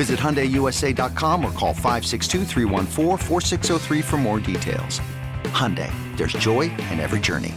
Visit HyundaiUSA.com or call 562 for more details. Hyundai, there's joy in every journey.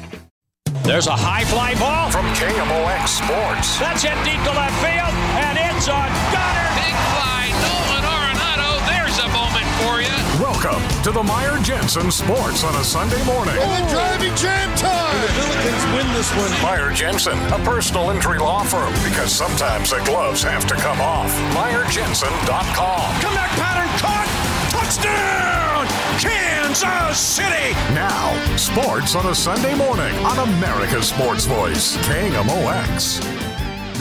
There's a high fly ball from KMOX Sports. That's hit deep to left field, and it's on Gunner. Big fly, Nolan Arenado. There's a moment for you. Welcome to the Meyer Jensen Sports on a Sunday morning. And the driving jam time. And the Billikens win this one. Meyer Jensen, a personal injury law firm, because sometimes the gloves have to come off. MeyerJensen.com. Comeback pattern caught. Touchdown, Kansas City. Now, sports on a Sunday morning on America's Sports Voice, KMOX.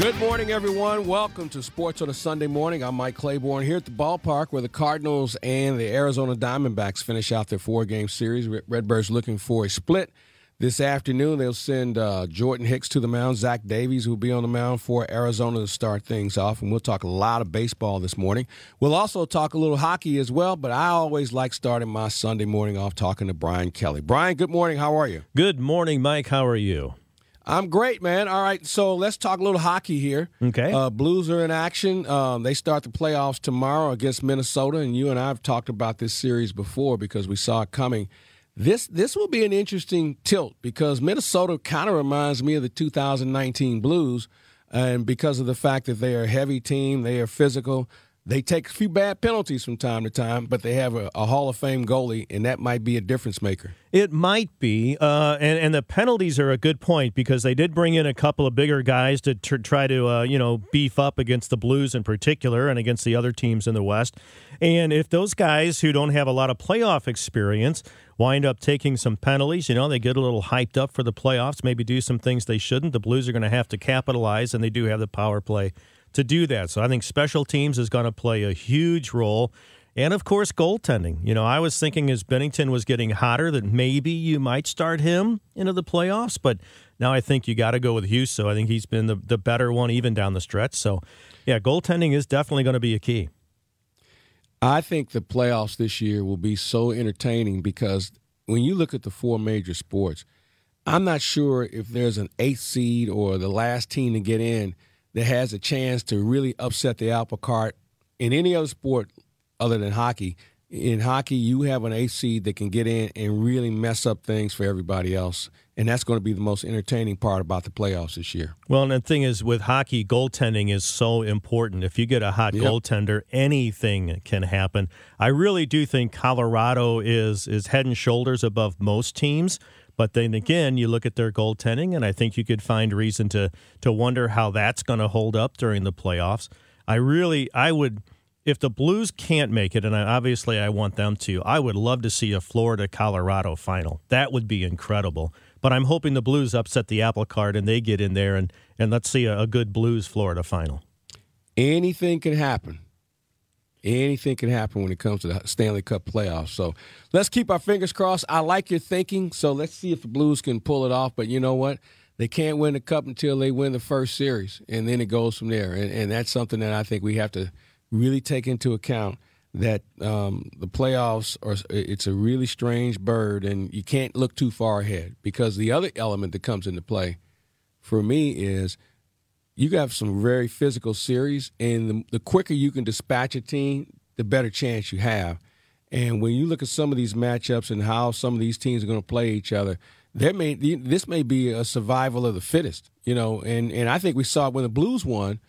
Good morning, everyone. Welcome to Sports on a Sunday morning. I'm Mike Claiborne here at the ballpark where the Cardinals and the Arizona Diamondbacks finish out their four game series. Redbirds looking for a split. This afternoon, they'll send uh, Jordan Hicks to the mound. Zach Davies will be on the mound for Arizona to start things off. And we'll talk a lot of baseball this morning. We'll also talk a little hockey as well, but I always like starting my Sunday morning off talking to Brian Kelly. Brian, good morning. How are you? Good morning, Mike. How are you? I'm great, man. All right, so let's talk a little hockey here. Okay. Uh, Blues are in action. Um, they start the playoffs tomorrow against Minnesota, and you and I have talked about this series before because we saw it coming. This this will be an interesting tilt because Minnesota kind of reminds me of the 2019 Blues, and because of the fact that they are a heavy team, they are physical. They take a few bad penalties from time to time, but they have a, a Hall of Fame goalie, and that might be a difference maker. It might be, uh, and and the penalties are a good point because they did bring in a couple of bigger guys to tr- try to uh, you know beef up against the Blues in particular and against the other teams in the West. And if those guys who don't have a lot of playoff experience wind up taking some penalties, you know they get a little hyped up for the playoffs, maybe do some things they shouldn't. The Blues are going to have to capitalize, and they do have the power play to do that. So I think special teams is going to play a huge role. And of course, goaltending. You know, I was thinking as Binnington was getting hotter that maybe you might start him into the playoffs, but now I think you got to go with Husso. So I think he's been the, the better one even down the stretch. So, yeah, goaltending is definitely going to be a key. I think the playoffs this year will be so entertaining because when you look at the four major sports, I'm not sure if there's an eighth seed or the last team to get in – that has a chance to really upset the apple cart in any other sport other than hockey. In hockey, you have an eighth seed that can get in and really mess up things for everybody else. And that's going to be the most entertaining part about the playoffs this year. Well, and the thing is, with hockey, goaltending is so important. If you get a hot yep. goaltender, anything can happen. I really do think Colorado is is head and shoulders above most teams. But then again, you look at their goaltending, and I think you could find reason to to wonder how that's going to hold up during the playoffs. I really, I would, if the Blues can't make it, and I, obviously I want them to, I would love to see a Florida Colorado final. That would be incredible. But I'm hoping the Blues upset the apple cart and they get in there, and and let's see a, a good Blues Florida final. Anything can happen. Anything can happen when it comes to the Stanley Cup playoffs. So let's keep our fingers crossed. I like your thinking. So let's see if the Blues can pull it off. But you know what? They can't win the cup until they win the first series, and then it goes from there. And, and that's something that I think we have to really take into account. That um, the playoffs are it's a really strange bird, and you can't look too far ahead because the other element that comes into play for me is – you have some very physical series, and the, the, quicker you can dispatch a team, the better chance you have. And when you look at some of these matchups and how some of these teams are going to play each other, there may this may be a survival of the fittest, you know. And and I think we saw it when the Blues won.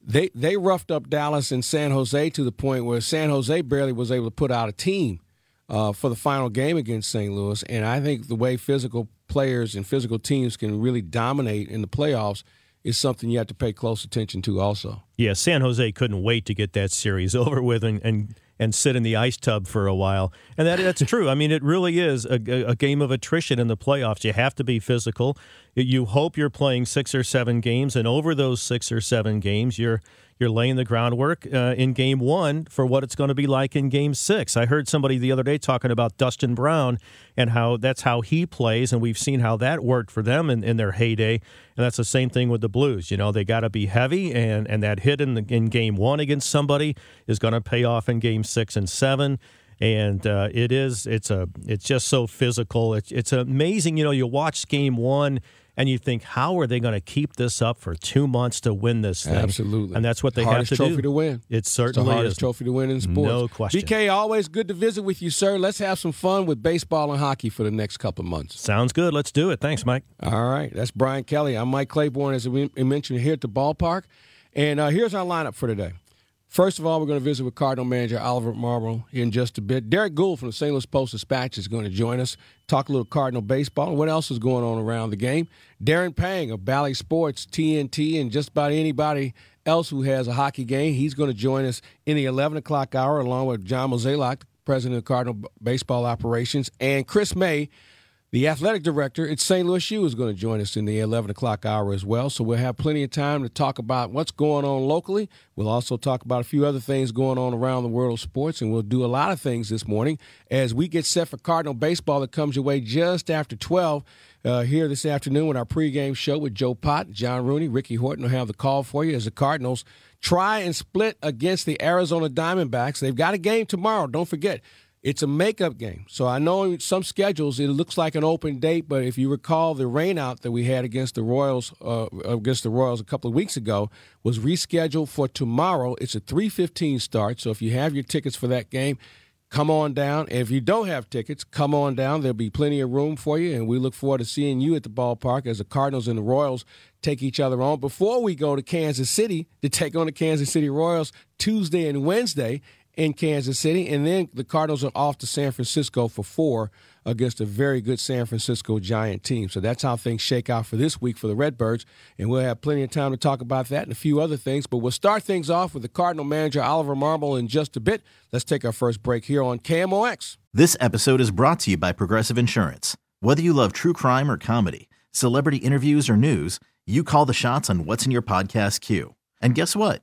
they they roughed up Dallas and San Jose to the point where San Jose barely was able to put out a team uh, for the final game against St. Louis. And I think the way physical players and physical teams can really dominate in the playoffs is something you have to pay close attention to also. Yeah, San Jose couldn't wait to get that series over with and, and and sit in the ice tub for a while. And that that's true. I mean, it really is a, a, game of attrition in the playoffs. You have to be physical. You hope you're playing six or seven games, and over those six or seven games, you're you're laying the groundwork uh, in game one for what it's going to be like in game six. I heard somebody the other day talking about Dustin Brown and how that's how he plays, and we've seen how that worked for them in, in their heyday. And that's the same thing with the Blues. You know, they got to be heavy, and, and that hit in, the, in game one against somebody is going to pay off in game six and seven and uh, it is it's a it's just so physical it's, it's amazing you know you watch game one and you think, how are they going to keep this up for two months to win this thing? Absolutely, and that's what they hardest have to trophy do. to win. It certainly it's the hardest is. trophy to win in sports. No question. BK, always good to visit with you, sir. Let's have some fun with baseball and hockey for the next couple of months. Sounds good. Let's do it. Thanks, Mike. All right, that's Brian Kelly. I'm Mike Claiborne, as we mentioned here at the ballpark, and uh, here's our lineup for today. First of all, we're going to visit with Cardinal manager Oliver Marmol in just a bit. Derek Goold from the St. Louis Post Dispatch is going to join us, talk a little Cardinal baseball and what else is going on around the game. Darren Pang of Bally Sports, TNT, and just about anybody else who has a hockey game, he's going to join us in the 11 o'clock hour along with John Mozeliak, president of Cardinal Baseball Operations, and Chris May, the athletic director at St. Louis U is going to join us in the 11 o'clock hour as well. So we'll have plenty of time to talk about what's going on locally. We'll also talk about a few other things going on around the world of sports, and we'll do a lot of things this morning as we get set for Cardinal baseball that comes your way just after 12 uh, here this afternoon with our pregame show with Joe Pott, John Rooney, Ricky Horton will have the call for you as the Cardinals try and split against the Arizona Diamondbacks. They've got a game tomorrow. Don't forget. It's a makeup game. So I know in some schedules it looks like an open date, but if you recall the rainout that we had against the Royals uh, against the Royals a couple of weeks ago was rescheduled for tomorrow. It's a 3:15 start. So if you have your tickets for that game, come on down. If you don't have tickets, come on down. There'll be plenty of room for you, and we look forward to seeing you at the ballpark as the Cardinals and the Royals take each other on before we go to Kansas City to take on the Kansas City Royals Tuesday and Wednesday in Kansas City. And then the Cardinals are off to San Francisco for four against a very good San Francisco Giant team. So that's how things shake out for this week for the Redbirds. And we'll have plenty of time to talk about that and a few other things. But we'll start things off with the Cardinal manager, Oliver Marmol, in just a bit. Let's take our first break here on KMOX. This episode is brought to you by Progressive Insurance. Whether you love true crime or comedy, celebrity interviews or news, you call the shots on what's in your podcast queue. And guess what?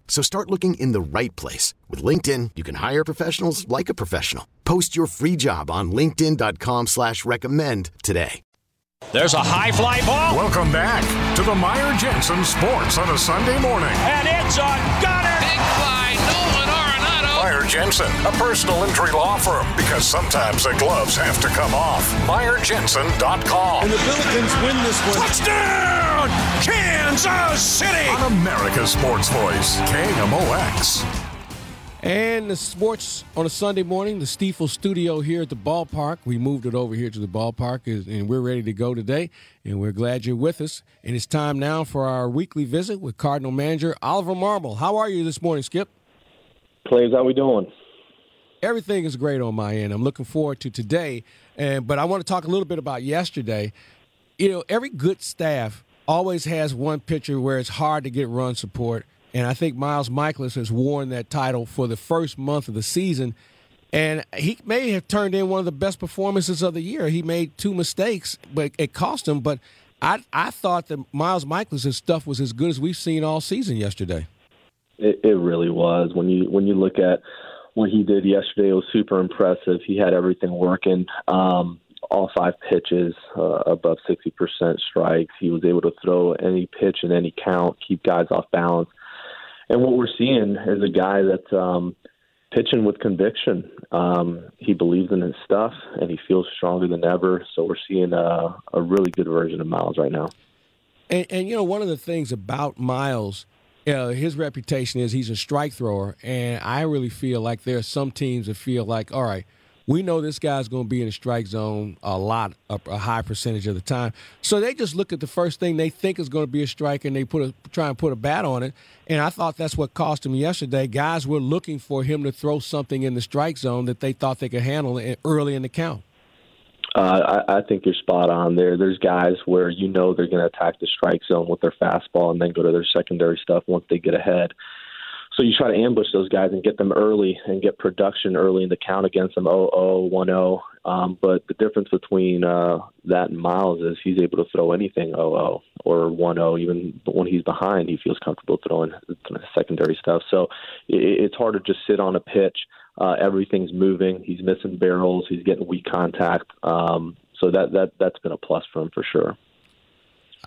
So start looking in the right place. With LinkedIn, you can hire professionals like a professional. Post your free job on linkedin.com slash recommend today. There's a high fly ball. Welcome back to the Meyer Jensen Sports on a Sunday morning. And it's on Gunner. Big fly, Nolan Arenado. Meyer Jensen, a personal injury law firm, because sometimes the gloves have to come off. MeyerJensen.com. And the Billikens win this one. Touchdown! Kansas City! On America's Sports Voice, KMOX. And the sports on a Sunday morning, the Stifel studio here at the ballpark. We moved it over here to the ballpark, and we're ready to go today. And we're glad you're with us. And it's time now for our weekly visit with Cardinal manager Oliver Marmol. How are you this morning, Skip? Claves, how we doing? Everything is great on my end. I'm looking forward to today. And but I want to talk a little bit about yesterday. You know, every good staff always has one pitcher where it's hard to get run support and I think Miles Mikolas has worn that title for the first month of the season. And he may have turned in one of the best performances of the year. He made two mistakes, but it cost him. But I I thought that Miles Mikolas' stuff was as good as we've seen all season yesterday. It, it really was. When you when you look at what he did yesterday, it was super impressive. He had everything working. Um, all five pitches uh, above 60% strikes. He was able to throw any pitch in any count, keep guys off balance and what we're seeing is a guy that's um, pitching with conviction. Um, he believes in his stuff, and he feels stronger than ever. So we're seeing a, a really good version of Miles right now. And, and you know, one of the things about Miles, uh, his reputation is he's a strike thrower, and I really feel like there are some teams that feel like, all right – we know this guy's going to be in the strike zone a lot, a, a, high percentage of the time. So they just look at the first thing they think is going to be a strike, and they put a try and put a bat on it. And I thought that's what cost him yesterday. Guys were looking for him to throw something in the strike zone that they thought they could handle early in the count. Uh, I, I think you're spot on there. There's guys where you know they're going to attack the strike zone with their fastball and then go to their secondary stuff once they get ahead. So you try to ambush those guys and get them early and get production early in the count against them 0 0 1 0. Um, but the difference between uh, that and Miles is he's able to throw anything 0 0 or 1 0. Even when he's behind, he feels comfortable throwing secondary stuff. So it, it's hard to just sit on a pitch. Uh, everything's moving. He's missing barrels. He's getting weak contact. Um, so that that that's been a plus for him for sure.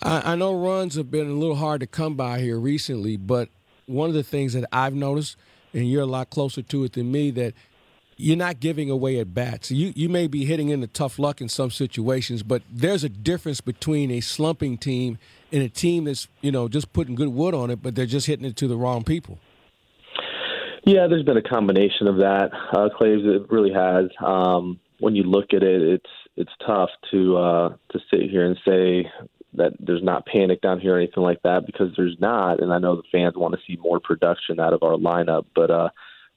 I, I know runs have been a little hard to come by here recently, but one of the things that I've noticed, and you're a lot closer to it than me, that you're not giving away at bats. You you may be hitting into tough luck in some situations, but there's a difference between a slumping team and a team that's you know just putting good wood on it, but they're just hitting it to the wrong people. Yeah, there's been a combination of that, uh, Claves. It really has. Um, when you look at it, it's it's tough to uh, to sit here and say that there's not panic down here or anything like that because there's not. And I know the fans want to see more production out of our lineup, but uh,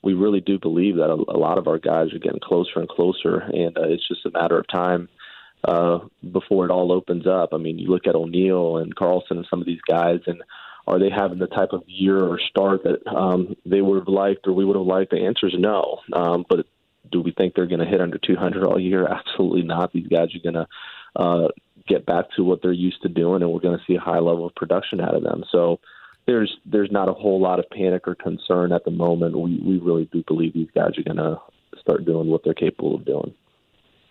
we really do believe that a, a lot of our guys are getting closer and closer, and uh, it's just a matter of time uh, before it all opens up. I mean, you look at O'Neill and Carlson and some of these guys, and are they having the type of year or start that um, they would have liked or we would have liked? The answer is no. Um, but do we think they're going to hit under 200 all year? Absolutely not. These guys are going to uh, get back to what they're used to doing, and we're going to see a high level of production out of them. So there's there's not a whole lot of panic or concern at the moment. We we really do believe these guys are going to start doing what they're capable of doing.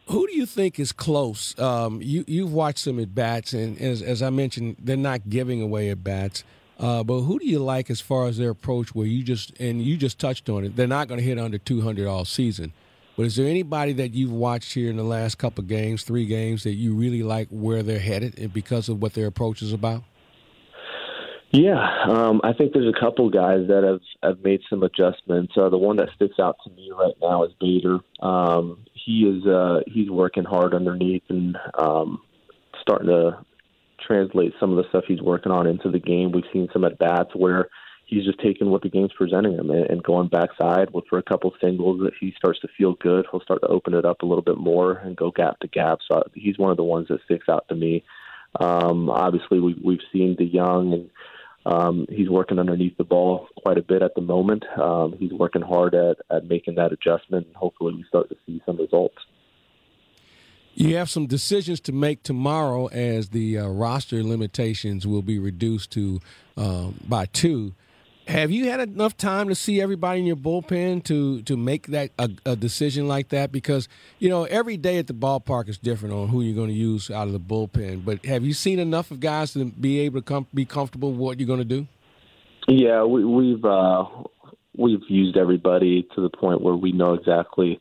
Who do you think is close? Um, you you've watched some at bats, and as, as I mentioned, they're not giving away at bats. Uh, but who do you like as far as their approach? Where you just and you just touched on it, they're not going to hit under 200 all season. But is there anybody that you've watched here in the last couple of games, three games, that you really like where they're headed and because of what their approach is about? Yeah, um, I think there's a couple guys that have, have made some adjustments. Uh, the one that sticks out to me right now is Bader. Um, he is uh, he's working hard underneath and um, starting to translate some of the stuff he's working on into the game. We've seen some at bats where he's just taking what the game's presenting him and, and going backside with for a couple singles that he starts to feel good. He'll start to open it up a little bit more and go gap to gap. So he's one of the ones that sticks out to me. Um, obviously, we, we've seen DeJong and um, he's working underneath the ball quite a bit at the moment. Um, he's working hard at, at making that adjustment, and hopefully, we start to see some results. You have some decisions to make tomorrow as the uh, roster limitations will be reduced to um, by two. Have you had enough time to see everybody in your bullpen to to make that a, a, decision like that? Because you know every day at the ballpark is different on who you're going to use out of the bullpen. But have you seen enough of guys to be able to com- be comfortable with what you're going to do? Yeah, we, we've uh, we've used everybody to the point where we know exactly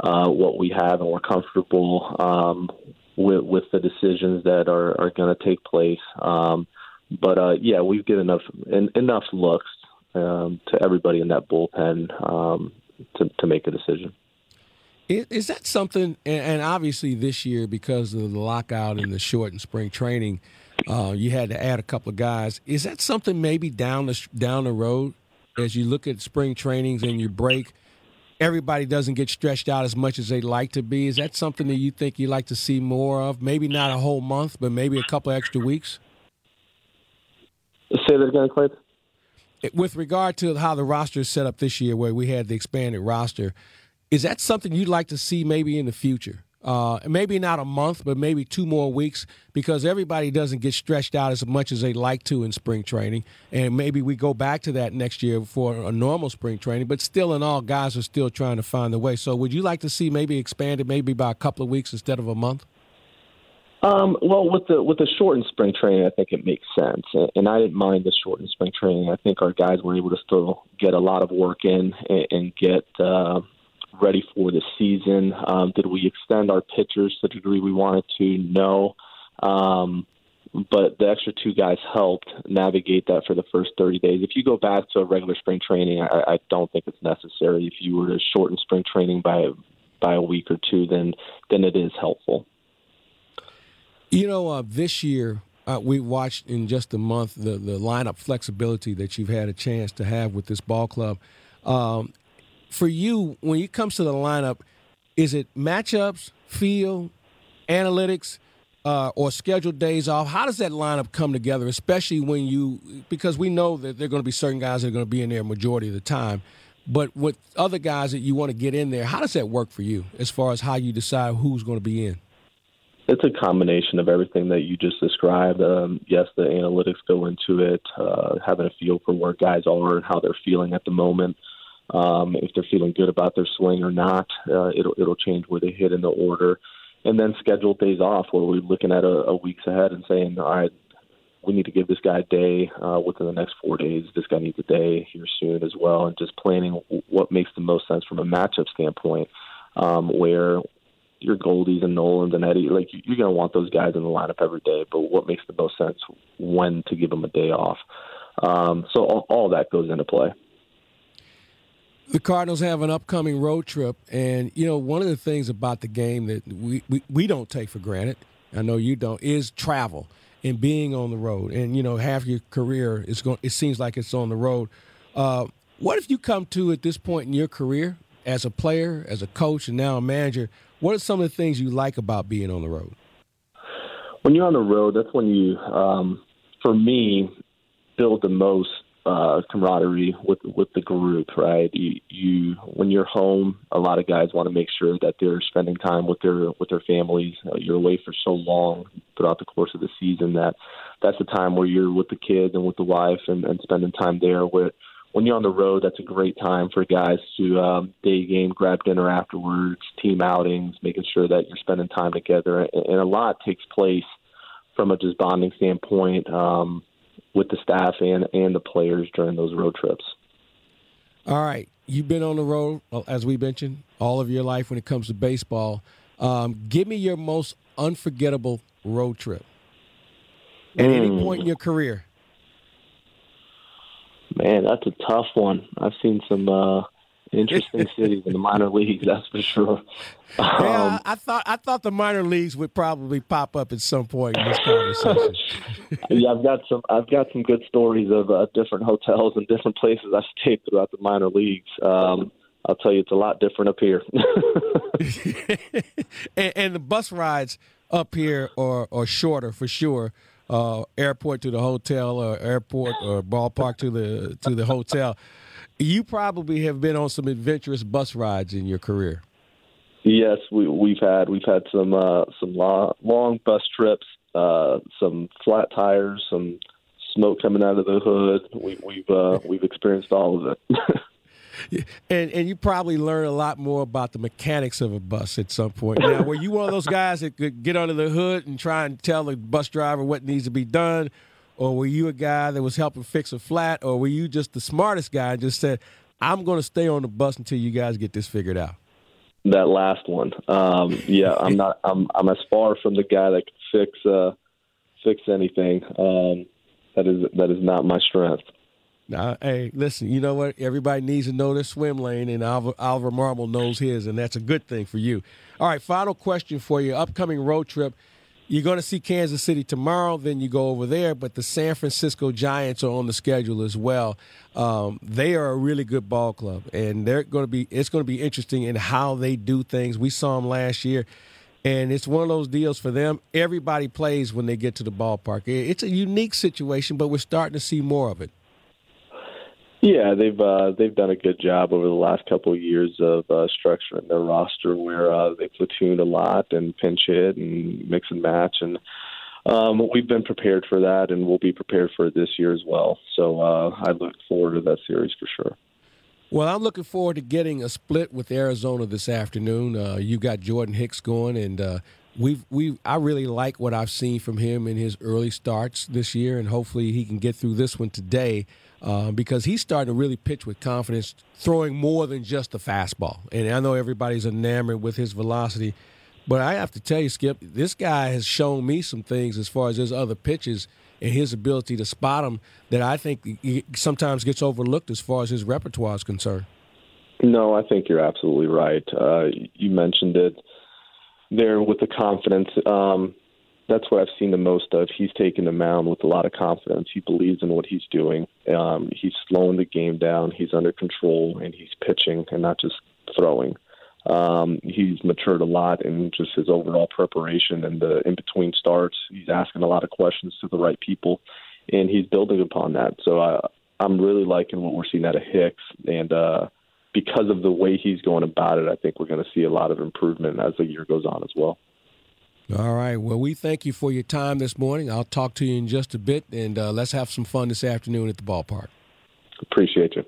uh, what we have and we're comfortable um, with with the decisions that are, are going to take place. Um, but uh, yeah, we've given enough en- enough looks um, to everybody in that bullpen um, to, to make a decision. Is, is that something? And obviously, this year because of the lockout and the shortened spring training, uh, you had to add a couple of guys. Is that something maybe down the down the road as you look at spring trainings and you break? Everybody doesn't get stretched out as much as they'd like to be. Is that something that you think you'd like to see more of? Maybe not a whole month, but maybe a couple extra weeks. Say that again, Clay with regard to how the roster is set up this year, where we had the expanded roster, is that something you'd like to see maybe in the future? Uh, maybe not a month, but maybe two more weeks, because everybody doesn't get stretched out as much as they like to in spring training, and maybe we go back to that next year for a normal spring training. But still, in all, guys are still trying to find their way. So, would you like to see maybe expanded, maybe by a couple of weeks instead of a month? Um, well, with the with the shortened spring training, I think it makes sense, and and I didn't mind the shortened spring training. I think our guys were able to still get a lot of work in and, and get uh, ready for the season. Um, did we extend our pitchers to the degree we wanted to? No. Um, but the extra two guys helped navigate that for the first 30 days. If you go back to a regular spring training, I, I don't think it's necessary. If you were to shorten spring training by by a week or two, then then it is helpful. You know, uh, this year uh, we watched in just a month the the lineup flexibility that you've had a chance to have with this ball club. Um, for you, when it comes to the lineup, is it matchups, feel, analytics, uh, or scheduled days off? How does that lineup come together, especially when you because we know that there are going to be certain guys that are going to be in there majority of the time. But with other guys that you want to get in there, how does that work for you as far as how you decide who's going to be in? It's a combination of everything that you just described. Um, yes, the analytics go into it, uh, having a feel for where guys are and how they're feeling at the moment. Um, if they're feeling good about their swing or not, uh, it'll it'll change where they hit in the order, and then scheduled days off where we're looking at a, a weeks ahead and saying, all right, we need to give this guy a day uh, within the next four days. This guy needs a day here soon as well, and just planning what makes the most sense from a matchup standpoint. Um, where your Goldies and Nolans and Eddie, like you're going to want those guys in the lineup every day. But what makes the most sense when to give them a day off? Um, so all, all that goes into play. The Cardinals have an upcoming road trip, and you know one of the things about the game that we, we, we don't take for granted. I know you don't is travel and being on the road. And you know half your career is going. It seems like it's on the road. Uh, what if you come to at this point in your career as a player, as a coach, and now a manager? What are some of the things you like about being on the road? When you're on the road, that's when you, um, for me, build the most uh, camaraderie with with the group. Right? You, you when you're home, a lot of guys want to make sure that they're spending time with their with their families. Uh, you're away for so long throughout the course of the season that that's the time where you're with the kids and with the wife and, and spending time there. Where when you're on the road, that's a great time for guys to um, day game, grab dinner afterwards, team outings, making sure that you're spending time together. And a lot takes place from a just bonding standpoint um, with the staff and, and the players during those road trips. All right. You've been on the road, as we mentioned, all of your life when it comes to baseball. Um, give me your most unforgettable road trip at mm. any point in your career. Man, that's a tough one. I've seen some uh, interesting cities in the minor leagues, that's for sure. Um, yeah, I, thought I thought the minor leagues would probably pop up at some point in this conversation. yeah, I've got some I've got some good stories of uh, different hotels and different places I've stayed throughout the minor leagues. Um, I'll tell you, it's a lot different up here. and, and the bus rides up here are, are shorter for sure uh, airport to the hotel or airport or ballpark to the to the hotel. You probably have been on some adventurous bus rides in your career. Yes, we, we've had we've had some uh, some long, long bus trips, uh, some flat tires, some smoke coming out of the hood. We, we've uh, we've experienced all of it. and and you probably learn a lot more about the mechanics of a bus at some point. Now, were you one of those guys that could get under the hood and try and tell the bus driver what needs to be done, or were you a guy that was helping fix a flat, or were you just the smartest guy and just said, "I'm going to stay on the bus until you guys get this figured out"? That last one, um, yeah, I'm not. I'm I'm as far from the guy that can fix uh, fix anything. Um, that is that is not my strength. Hey, listen, you know what? Everybody needs to know their swim lane, and Oliver Marmol knows his, and that's a good thing for you. All right, final question for you. Upcoming road trip. You're going to see Kansas City tomorrow, then you go over there, but the San Francisco Giants are on the schedule as well. Um, they are a really good ball club, and they're going to be. It's going to be interesting in how they do things. We saw them last year and it's one of those deals for them. Everybody plays when they get to the ballpark. It's a unique situation, but we're starting to see more of it. Yeah, they've uh, they've done a good job over the last couple of years of uh, structuring their roster where uh, they platoon a lot and pinch hit and mix and match, and um, we've been prepared for that, and we'll be prepared for it this year as well. So uh, I look forward to that series for sure. Well, I'm looking forward to getting a split with Arizona this afternoon. Uh, you got Jordan Hicks going, and uh, we've we I really like what I've seen from him in his early starts this year, and hopefully he can get through this one today uh, because he's starting to really pitch with confidence, throwing more than just the fastball. And I know everybody's enamored with his velocity, but I have to tell you, Skip, this guy has shown me some things as far as his other pitches and his ability to spot them that I think sometimes gets overlooked as far as his repertoire is concerned. No, I think you're absolutely right. Uh, you mentioned it there with the confidence. Um, that's what I've seen the most of. He's taken the mound with a lot of confidence. He believes in what he's doing. Um, he's slowing the game down. He's under control, and he's pitching and not just throwing. Um, he's matured a lot in just his overall preparation and the in between starts. He's asking a lot of questions to the right people, and he's building upon that. So I, I'm really liking what we're seeing out of Hicks, and uh, because of the way he's going about it, I think we're going to see a lot of improvement as the year goes on as well. All right. Well, we thank you for your time this morning. I'll talk to you in just a bit, and uh, let's have some fun this afternoon at the ballpark. Appreciate you.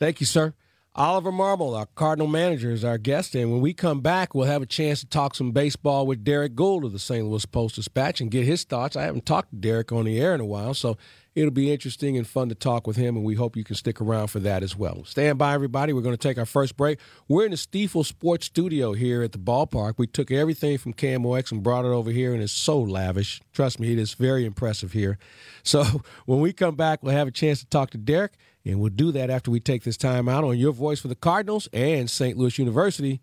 Thank you, sir. Oliver Marmol, our Cardinal manager, is our guest. And when we come back, we'll have a chance to talk some baseball with Derek Goold of the St. Louis Post Dispatch and get his thoughts. I haven't talked to Derek on the air in a while, so it'll be interesting and fun to talk with him, and we hope you can stick around for that as well. Stand by, everybody. We're going to take our first break. We're in the Stifel Sports Studio here at the ballpark. We took everything from KMOX and brought it over here, and it's so lavish. Trust me, it is very impressive here. So when we come back, we'll have a chance to talk to Derek, and we'll do that after we take this time out on your voice for the Cardinals and St. Louis University.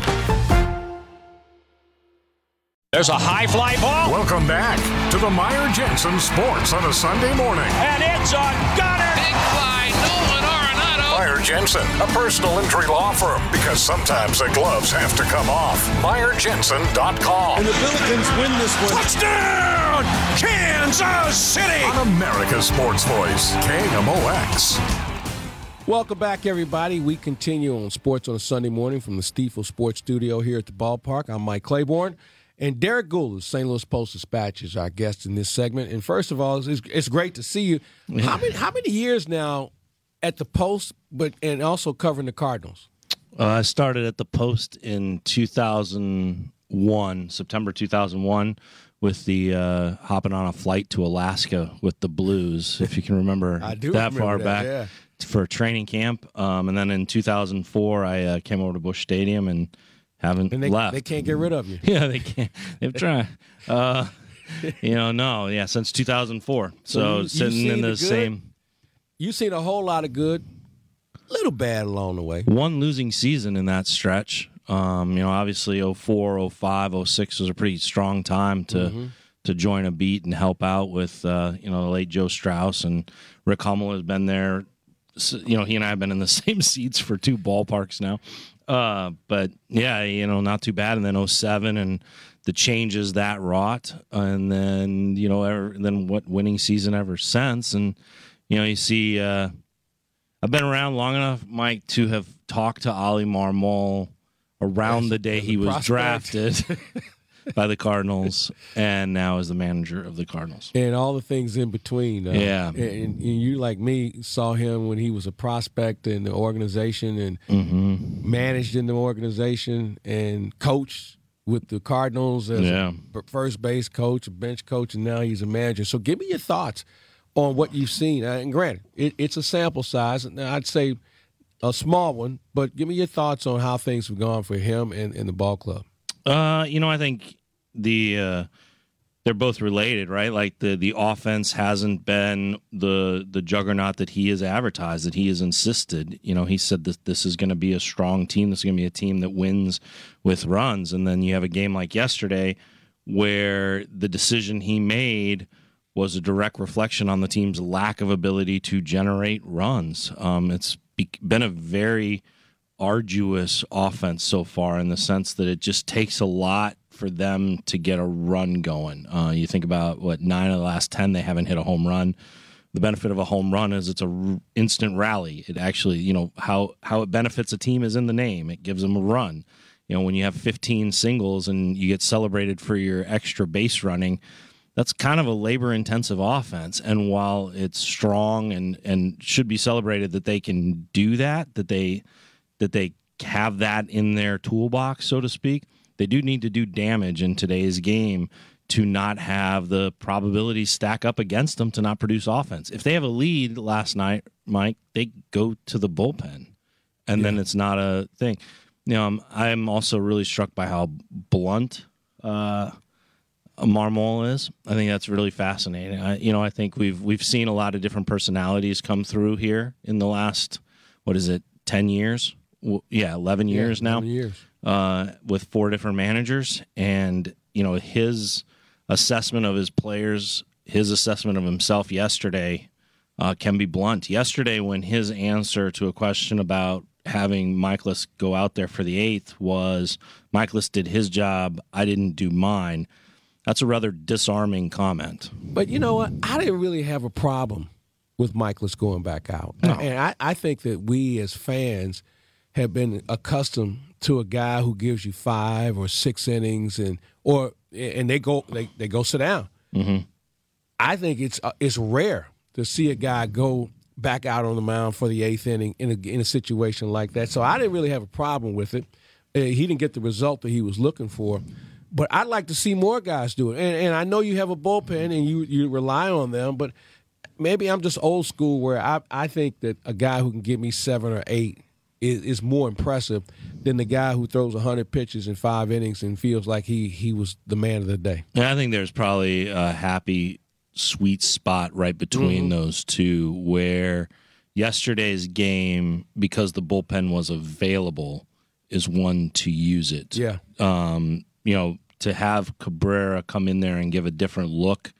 There's a high fly ball. Welcome back to the Meyer Jensen Sports on a Sunday morning. And it's a gunner. Big fly, Nolan Arenado. Meyer Jensen, a personal injury law firm, because sometimes the gloves have to come off. MeyerJensen.com. And the Billikens win this one. Touchdown! Kansas City! On America's Sports Voice, KMOX. Welcome back, everybody. We continue on Sports on a Sunday morning from the Stifel Sports Studio here at the ballpark. I'm Mike Claiborne. And Derek Goold of St. Louis Post Dispatch is our guest in this segment. And first of all, it's, it's great to see you. Yeah. How many how many years now at the Post, but and also covering the Cardinals? Uh, I started at the Post in 2001, September 2001, with the uh, hopping on a flight to Alaska with the Blues, if you can remember that remember far that, back yeah. for training camp. Um, and then in 2004, I uh, came over to Busch Stadium and haven't And they, left. they can't get rid of you. Yeah, they can't. They've tried. Uh, you know, no, yeah, since 2004. So, So you- you sitting seen in the the same You've seen a whole lot of good, little bad along the way. one losing season in that stretch. Um, you know, obviously 04, 05, 06 was a pretty strong time to Mm-hmm. to join a beat and help out with uh, you know the late Joe Strauss and Rick Hummel has been there. You know, he and I have been in the same seats for two ballparks now. Uh, but yeah, you know, not too bad. And then 07 and the changes that wrought, and then you know, ever, then what winning season ever since, and you know, you see. Uh, I've been around long enough, Mike, to have talked to Oli Marmol around Yes, the day he was prospect. drafted by the Cardinals, and now is the manager of the Cardinals. and all the things in between. Uh, Yeah. and, and you like me saw him when he was a prospect in the organization and Mm-hmm. managed in the organization and coached with the Cardinals as Yeah. a first base coach, bench coach, and now he's a manager. So give me your thoughts on what you've seen. Uh, And granted, it, it's a sample size. and I'd say a small one, but give me your thoughts on how things have gone for him and, and the ball club. Uh, you know, I think the uh, they're both related, right? Like the the offense hasn't been the the juggernaut that he has advertised, that he has insisted. You know, he said that this is going to be a strong team. This is going to be a team that wins with runs. And then you have a game like yesterday where the decision he made was a direct reflection on the team's lack of ability to generate runs. Um, it's be- been a very arduous offense so far in the sense that it just takes a lot for them to get a run going. Uh, you think about what nine of the last ten they haven't hit a home run. The benefit of a home run is it's a r- instant rally. It actually, you know, how how it benefits a team is in the name. It gives them a run. You know, when you have 15 singles and you get celebrated for your extra base running, that's kind of a labor intensive offense. And while it's strong and and should be celebrated that they can do that, that they that they have that in their toolbox, so to speak, they do need to do damage in today's game to not have the probabilities stack up against them to not produce offense. If they have a lead last night, Mike, they go to the bullpen, and then it's not a thing. You know, I'm, I'm also really struck by how blunt uh, Marmol is. I think that's really fascinating. I, you know, I think we've we've seen a lot of different personalities come through here in the last what is it, ten years? Yeah, eleven years now. 11 years. Uh, with four different managers, and you know his assessment of his players, his assessment of himself yesterday uh, can be blunt. Yesterday, when his answer to a question about having Mikolas go out there for the eighth was Mikolas did his job, I didn't do mine. That's a rather disarming comment. But you know what? I didn't really have a problem with Mikolas going back out. And I, I think that we as fans have been accustomed to a guy who gives you five or six innings and or and they go they, they go sit down. Mm-hmm. I think it's uh, it's rare to see a guy go back out on the mound for the eighth inning in a, in a situation like that. So I didn't really have a problem with it. Uh, he didn't get the result that he was looking for. But I'd like to see more guys do it. And, and I know you have a bullpen and you, you rely on them, but maybe I'm just old school where I, I think that a guy who can give me seven or eight is, is more impressive than the guy who throws 100 pitches in five innings and feels like he, he was the man of the day. And I think there's probably a happy, sweet spot right between Mhm. those two where yesterday's game, because the bullpen was available, is one to use it. Yeah. Um, you know, to have Cabrera come in there and give a different look,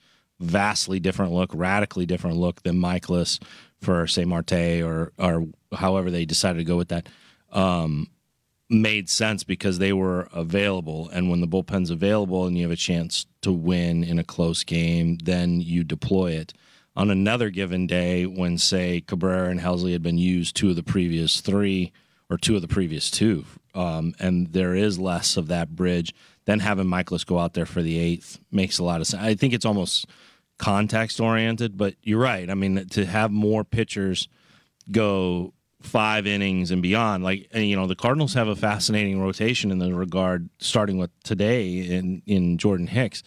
vastly different look, radically different look than Mikolas for, say, Marte or or however they decided to go with that. Um, made sense because they were available. And when the bullpen's available and you have a chance to win in a close game, then you deploy it. On another given day, when, say, Cabrera and Helsley had been used two of the previous three or two of the previous two, um, and there is less of that bridge, then having Mikolas go out there for the eighth makes a lot of sense. I think it's almost context oriented, but you're right. I mean, to have more pitchers go five innings and beyond. Like and, you know, the Cardinals have a fascinating rotation in the regard, starting with today in in Jordan Hicks.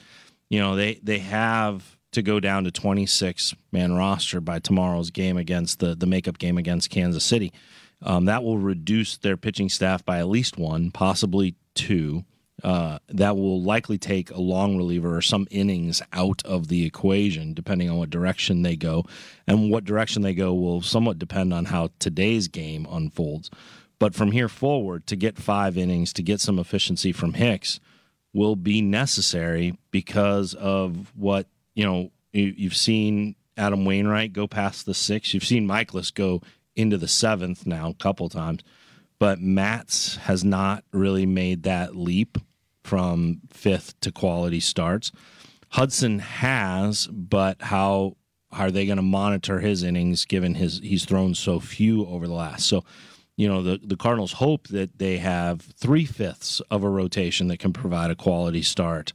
You know, they they have to go down to 26 man roster by tomorrow's game against the the makeup game against Kansas City. Um, that will reduce their pitching staff by at least one, possibly two. Uh, that will likely take a long reliever or some innings out of the equation, depending on what direction they go. And what direction they go will somewhat depend on how today's game unfolds. But from here forward, to get five innings, to get some efficiency from Hicks, will be necessary because of what, you know, you've seen Adam Wainwright go past the six. You've seen Mikolas go into the seventh now a couple times but Matz has not really made that leap from fifth to quality starts. Hudson has, but how are they going to monitor his innings given his he's thrown so few over the last? So, you know, the the Cardinals hope that they have three fifths of a rotation that can provide a quality start.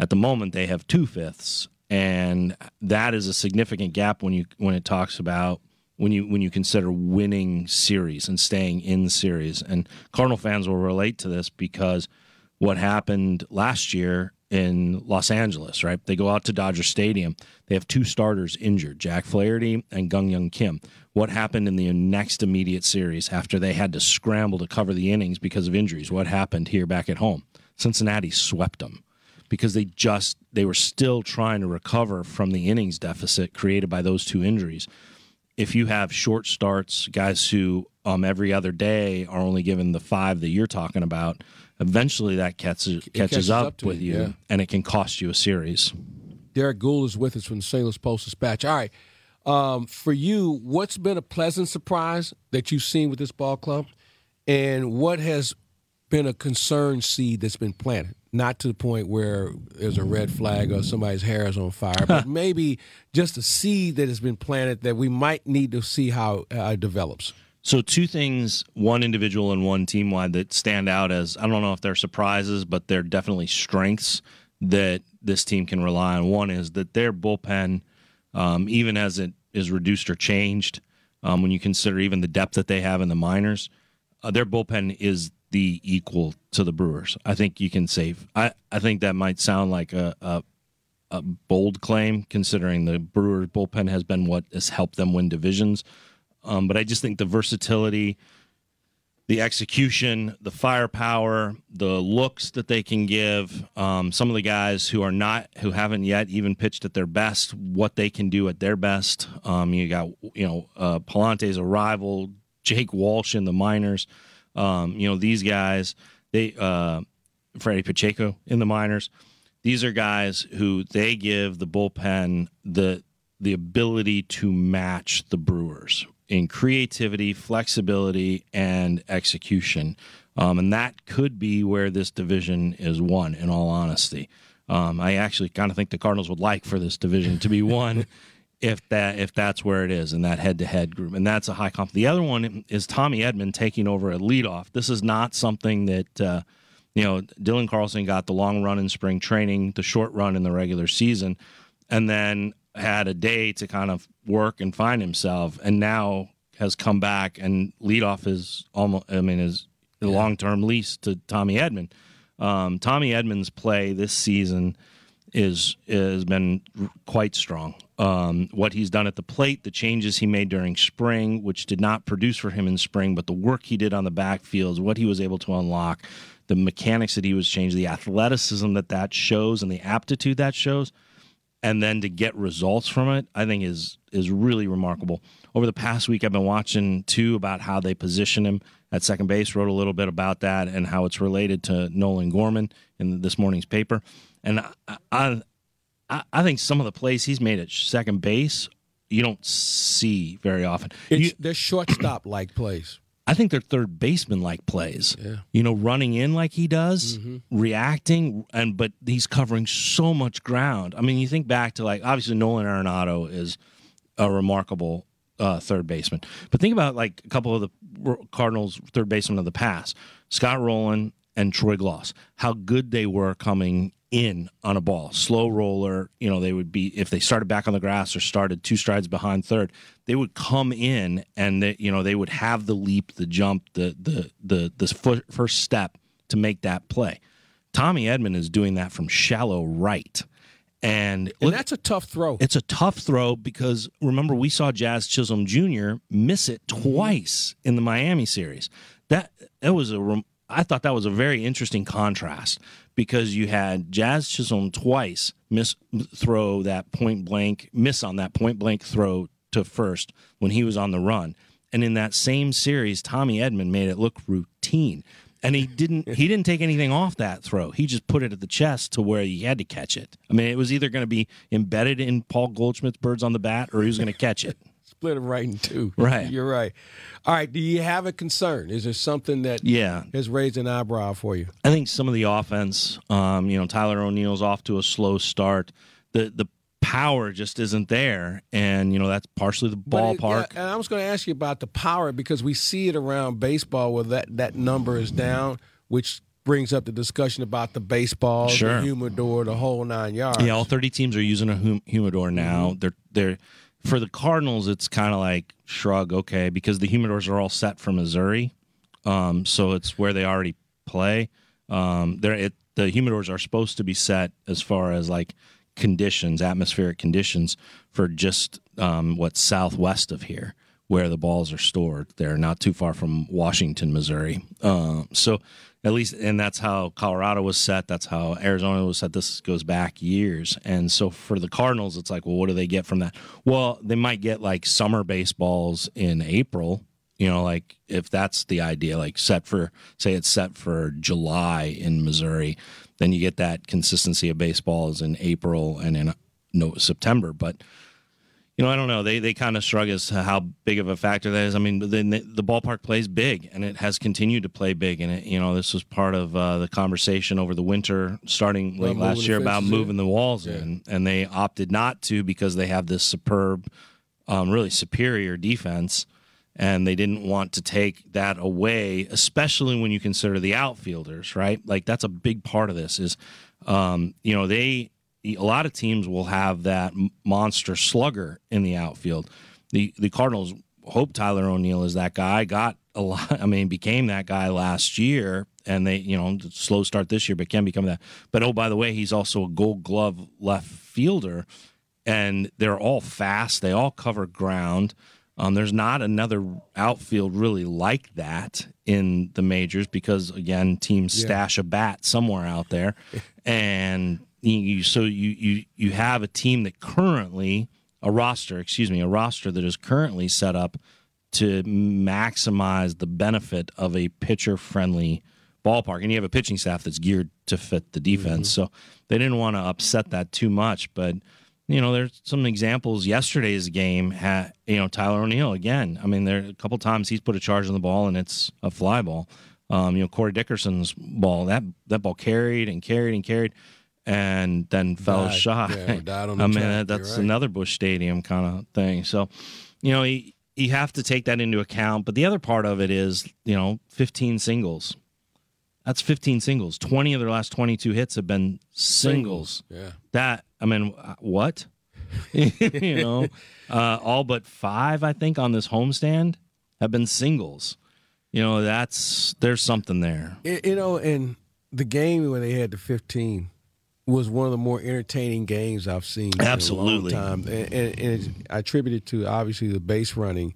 At the moment, they have two fifths, and that is a significant gap when you when it talks about when you when you consider winning series and staying in series. And Cardinal fans will relate to this because what happened last year in Los Angeles, right? They go out to Dodger Stadium. They have two starters injured, Jack Flaherty and Kwang Hyun Kim. What happened in the next immediate series after they had to scramble to cover the innings because of injuries? What happened here back at home? Cincinnati swept them because they just they were still trying to recover from the innings deficit created by those two injuries if you have short starts, guys who um, every other day are only given the five that you're talking about, eventually that catches, catches, catches up, up with you, yeah. and it can cost you a series. Derek Goold is with us from the St. Louis Post Dispatch. All right. Um, for you, what's been a pleasant surprise that you've seen with this ball club? And what has been a concern seed that's been planted? not to the point where there's a red flag or somebody's hair is on fire, but maybe just a seed that has been planted that we might need to see how uh, it develops. So, two things, one individual and one team wide, that stand out as I don't know if they're surprises, but they're definitely strengths that this team can rely on. One is that their bullpen, um, even as it is reduced or changed, um, when you consider even the depth that they have in the minors, uh, their bullpen is the equal to the Brewers. I think you can say. I, I think that might sound like a, a, a bold claim, considering the Brewers bullpen has been what has helped them win divisions. Um, but I just think the versatility, the execution, the firepower, the looks that they can give, um, some of the guys who are not, who haven't yet even pitched at their best, what they can do at their best. Um, you got, you know, uh, Pallante's arrival, Jake Walsh in the minors. Um, you know, these guys, they uh, Freddie Pacheco in the minors. These are guys who they give the bullpen the the ability to match the Brewers in creativity, flexibility, and execution. Um, and that could be where this division is won, in all honesty. Um, I actually kind of think the Cardinals would like for this division to be won if that if that's where it is in that head to head group, and that's a high comp. The other one is Tommy Edman taking over at leadoff. This is not something that uh, you know Dylan Carlson got the long run in spring training, the short run in the regular season, and then had a day to kind of work and find himself, and now has come back and leadoff is almost I mean is the yeah. long term lease to Tommy Edman. Um, Tommy Edman's play this season is has been quite strong. Um, what he's done at the plate, the changes he made during spring, which did not produce for him in spring, but the work he did on the backfields, what he was able to unlock, the mechanics that he was changed, the athleticism that that shows, and the aptitude that shows, and then to get results from it, I think is is really remarkable. Over the past week, I've been watching too about how they position him at second base. Wrote a little bit about that and how it's related to Nolan Gorman in this morning's paper. And I, I, I think some of the plays he's made at second base you don't see very often. You, they're shortstop like plays. I think they're third baseman like plays. Yeah. You know, running in like he does, mm-hmm. reacting, and but he's covering so much ground. I mean, you think back to like obviously Nolan Arenado is a remarkable uh, third baseman, but think about like a couple of the Cardinals third basemen of the past, Scott Rolen and Troy Glaus, how good they were coming in on a ball, slow roller. You know, they would be if they started back on the grass or started two strides behind third, they would come in and they, you know they would have the leap, the jump, the the the the foot, first step to make that play. Tommy Edman is doing that from shallow right. And, and that's a tough throw. It's a tough throw because remember we saw Jazz Chisholm Jr. miss it twice in the Miami series. That that was a I thought that was a very interesting contrast because you had Jazz Chisholm twice miss throw that point blank miss on that point blank throw to first when he was on the run, and in that same series, Tommy Edman made it look routine and he didn't he didn't take anything off that throw. He just put it at the chest to where he had to catch it. I mean, it was either going to be embedded in Paul Goldschmidt's birds on the bat, or he was going to catch it. Split it right in two. Right. You're right. All right. Do you have a concern? Is there something that yeah has raised an eyebrow for you? I think some of the offense. Um, you know, Tyler O'Neill's off to a slow start. The the power just isn't there, and you know that's partially the ballpark. It, yeah, and I was going to ask you about the power because we see it around baseball where that that number is down, which brings up the discussion about the baseball, sure. the humidor, the whole nine yards. Yeah, all thirty teams are using a hum- humidor now. Mm-hmm. They're they're for the Cardinals. It's kind of like shrug, okay, because the humidors are all set for Missouri, um, so it's where they already play. Um, they're it, the humidors are supposed to be set as far as like conditions, atmospheric conditions for just um, what's southwest of here, where the balls are stored. They're not too far from Washington, Missouri. Uh, so at least, and that's how Colorado was set. That's how Arizona was set. This goes back years. And so for the Cardinals, it's like, well, what do they get from that? Well, they might get like summer baseballs in April. You know, like if that's the idea, like set for, say it's set for July in Missouri then you get that consistency of baseballs in April and in no September. But you know, I don't know. They they kind of shrug as to how big of a factor that is. I mean, the, the ballpark plays big, and it has continued to play big. And it, you know, this was part of uh, the conversation over the winter, starting late last year, about moving in. the walls yeah. in, and they opted not to because they have this superb, um, really superior defense and they didn't want to take that away, especially when you consider the outfielders, right? Like that's a big part of this is, um, you know, they a lot of teams will have that monster slugger in the outfield. The the Cardinals hope Tyler O'Neill is that guy. Got a lot. I mean, became that guy last year, and they you know slow start this year, but can become that. But oh, by the way, he's also a Gold Glove left fielder, and they're all fast. They all cover ground. Um, there's not another outfield really like that in the majors because again, teams yeah. stash a bat somewhere out there, and you, so you you you have a team that currently a roster, excuse me, a roster that is currently set up to maximize the benefit of a pitcher friendly ballpark, and you have a pitching staff that's geared to fit the defense. Mm-hmm. So they didn't want to upset that too much, but you know, there's some examples. Yesterday's game had, you know, Tyler O'Neill again. I mean, there a couple times he's put a charge on the ball and it's a fly ball. Um, you know, Corey Dickerson's ball that that ball carried and carried and carried, and then fell died. shot. Yeah, died on I mean, that, that's right. another Busch Stadium kind of thing. So, you know, you, you have to take that into account. But the other part of it is, you know, 15 singles. That's 15 singles. 20 of their last 22 hits have been singles. singles. Yeah. That I mean, uh, what? you know, uh, all but five, I think, on this homestand have been singles. You know, that's there's something there. You know, and the game when they had the 15 was one of the more entertaining games I've seen. Absolutely, time, and, and, and I attribute it to obviously the base running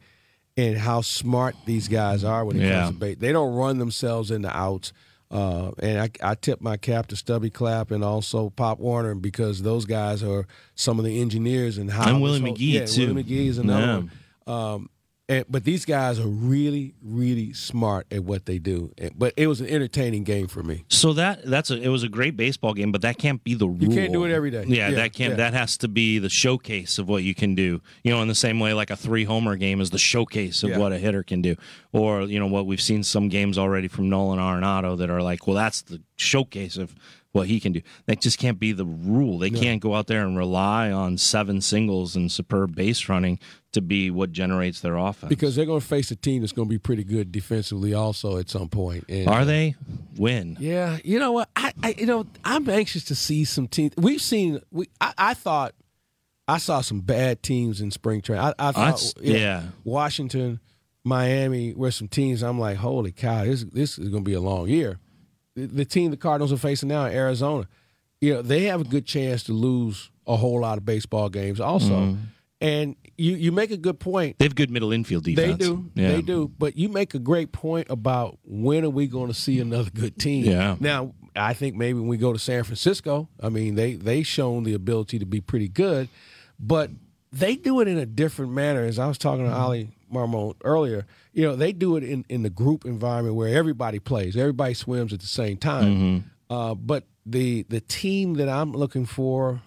and how smart these guys are when it yeah. comes to base. They don't run themselves into outs. Uh, and I, I, tip my cap to Stubby Clapp and also Pop Warner because those guys are some of the engineers and how. And Willie whole, McGee yeah, too. Willie McGee is another yeah. one. Um, and, but these guys are really, really smart at what they do. But it was an entertaining game for me. So that that's a, it was a great baseball game, but that can't be the rule. You can't do it every day. Yeah, yeah that can't. Yeah. That has to be the showcase of what you can do. You know, in the same way, like a three homer game is the showcase of yeah. what a hitter can do, or you know what we've seen some games already from Nolan Arenado that are like, well, that's the showcase of what he can do. That just can't be the rule. They no. can't go out there and rely on seven singles and superb base running to be what generates their offense. Because they're going to face a team that's going to be pretty good defensively also at some point. And, Are they? win. Yeah, you know what? I, I you know I'm anxious to see some teams. We've seen. We I, I thought I saw some bad teams in spring training. I, I thought yeah. Washington, Miami were some teams. I'm like, holy cow, this this is going to be a long year. The, the team the Cardinals are facing now, Arizona, you know, they have a good chance to lose a whole lot of baseball games also. Mhm. And you you make a good point. They have good middle infield defense. They do. Yeah. They do. But you make a great point about when are we going to see another good team? Yeah. Now, I think maybe when we go to San Francisco, I mean, they they shown the ability to be pretty good, but they do it in a different manner. As I was talking to Oli Marmol earlier, you know, they do it in, in the group environment where everybody plays, everybody swims at the same time. Mm-hmm. Uh, but the the team that I'm looking for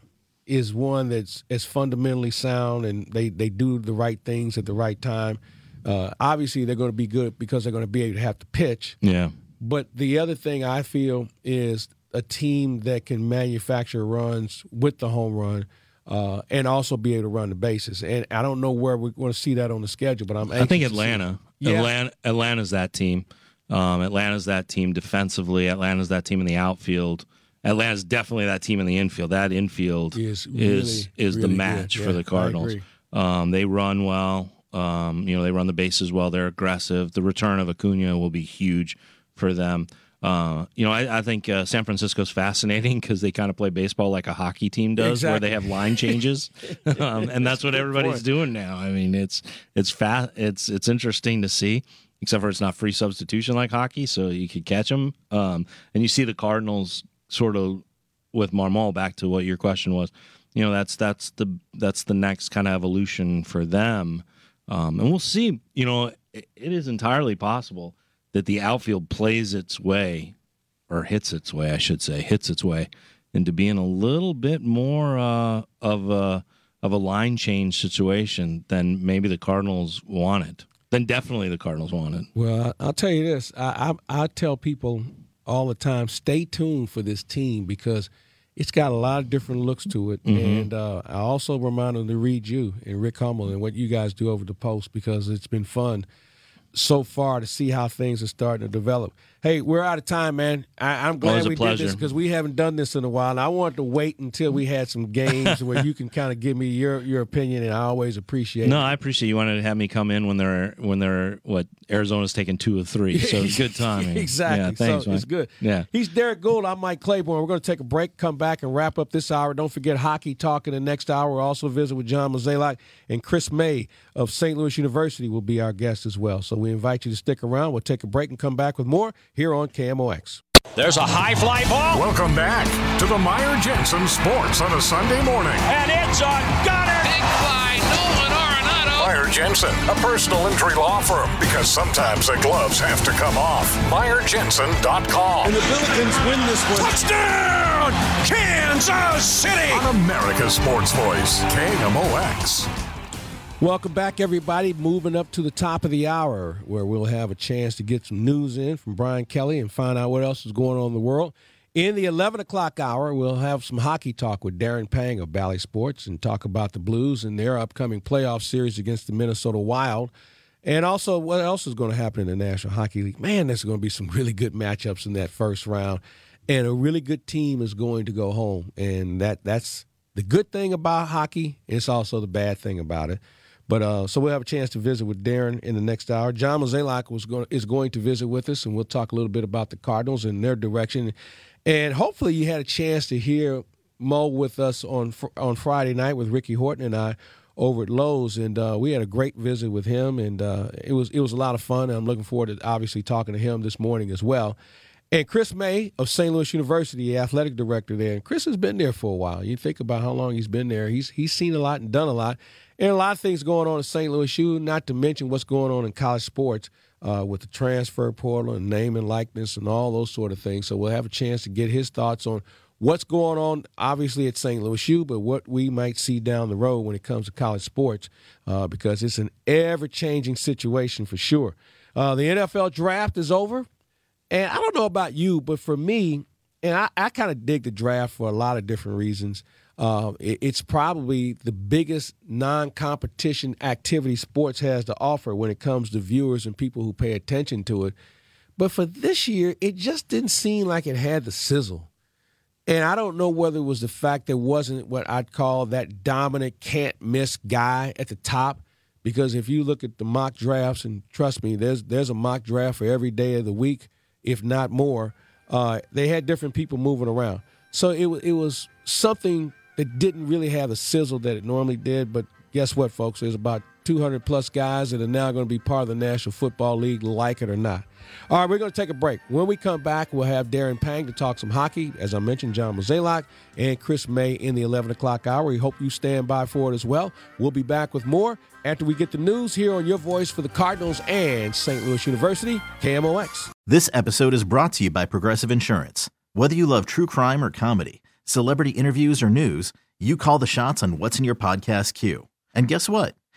is one that's as fundamentally sound and they, they do the right things at the right time. Uh, obviously, they're going to be good because they're going to be able to have to pitch. Yeah. But the other thing I feel is a team that can manufacture runs with the home run uh, and also be able to run the bases. And I don't know where we're going to see that on the schedule, but I'm I think anxious to see. Atlanta. Yeah. Atlanta. Atlanta's that team. Um, Atlanta's that team defensively. Atlanta's that team in the outfield. Atlanta's definitely that team in the infield. That infield Is is really, is the really good. match for the Cardinals. Um, they run well. Um, you know, they run the bases well. They're aggressive. The return of Acuna will be huge for them. Uh, you know, I, I think uh, San Francisco's fascinating because they kind of play baseball like a hockey team does, where they have line changes, um, and that's what everybody's doing now. I mean, it's it's fast. It's it's interesting to see, except for it's not free substitution like hockey, so you could catch them. Um, and you see the Cardinals sort of with Marmol. Back to what your question was, you know, that's that's the that's the next kind of evolution for them, um, and we'll see. You know, it, it is entirely possible that the outfield plays its way, or hits its way, I should say, hits its way into being a little bit more uh, of a of a line change situation than maybe the Cardinals wanted. Then definitely the Cardinals wanted. Well, I- I'll tell you this. I, I I tell people all the time, stay tuned for this team because it's got a lot of different looks to it. Mhm. And uh, I also remind them to read you and Rick Hummel and what you guys do over the post because it's been fun so far to see how things are starting to develop. Hey, we're out of time, man. I, I'm glad we did this because we haven't done this in a while. And I wanted to wait until we had some games where you can kind of give me your your opinion, and I always appreciate No, it. I appreciate you wanted to have me come in when they're when they're what Arizona's taking two of three, so it's good timing. exactly. Yeah, thanks, so it's good. Yeah. He's Derek Goold. I'm Mike Claiborne. We're going to take a break, come back, and wrap up this hour. Don't forget hockey talk in the next hour. We'll also visit with John Mozeliak and Chris May of St. Louis University will be our guest as well. So we invite you to stick around. We'll take a break and come back with more here on KMOX. There's a high fly ball, Welcome back to the Meyer Jensen Sports on a Sunday morning. and it's a gunner. Big fly, Nolan Arenado. Meyer Jensen, a personal injury law firm, because sometimes the gloves have to come off. MeyerJensen.com. And the Billikens win this one. Touchdown, Kansas City. On America's Sports Voice, KMOX. Welcome back, everybody. Moving up to the top of the hour, where we'll have a chance to get some news in from Brian Kelly and find out what else is going on in the world. In the 11 o'clock hour, we'll have some hockey talk with Darren Pang of Bally Sports and talk about the Blues and their upcoming playoff series against the Minnesota Wild. And also, what else is going to happen in the National Hockey League? Man, there's going to be some really good matchups in that first round. And a really good team is going to go home. And that that's the good thing about hockey. It's also the bad thing about it. But uh, so we'll have a chance to visit with Darren in the next hour. John Mozeliak was going is going to visit with us, and we'll talk a little bit about the Cardinals and their direction. And hopefully, you had a chance to hear Mo with us on on Friday night with Ricky Horton and I over at Lowe's, and uh, we had a great visit with him, and uh, it was it was a lot of fun. And I'm looking forward to obviously talking to him this morning as well. And Chris May of St. Louis University, athletic director there. And Chris has been there for a while. You think about how long he's been there. He's he's seen a lot and done a lot. And a lot of things going on in St. Louis U, not to mention what's going on in college sports uh, with the transfer portal and name and likeness and all those sort of things. So we'll have a chance to get his thoughts on what's going on, obviously, at St. Louis U, but what we might see down the road when it comes to college sports uh, because it's an ever changing situation for sure. Uh, the NFL draft is over. And I don't know about you, but for me, and I, I kind of dig the draft for a lot of different reasons. Uh, it- it's probably the biggest non-competition activity sports has to offer when it comes to viewers and people who pay attention to it. But for this year, it just didn't seem like it had the sizzle. And I don't know whether it was the fact there wasn't what I'd call that dominant, can't miss guy at the top. Because if you look at the mock drafts, and trust me, there's there's a mock draft for every day of the week, if not more. Uh, they had different people moving around, so it it was something that didn't really have the sizzle that it normally did. But guess what, folks? There's about 200 plus guys that are now going to be part of the National Football League, like it or not. All right, we're going to take a break. When we come back, we'll have Darren Pang to talk some hockey. As I mentioned, John Mozeliak and Chris May in the 11 o'clock hour. We hope you stand by for it as well. We'll be back with more after we get the news here on Your Voice for the Cardinals and St. Louis University, KMOX. This episode is brought to you by Progressive Insurance. Whether you love true crime or comedy, celebrity interviews or news, you call the shots on what's in your podcast queue. And guess what?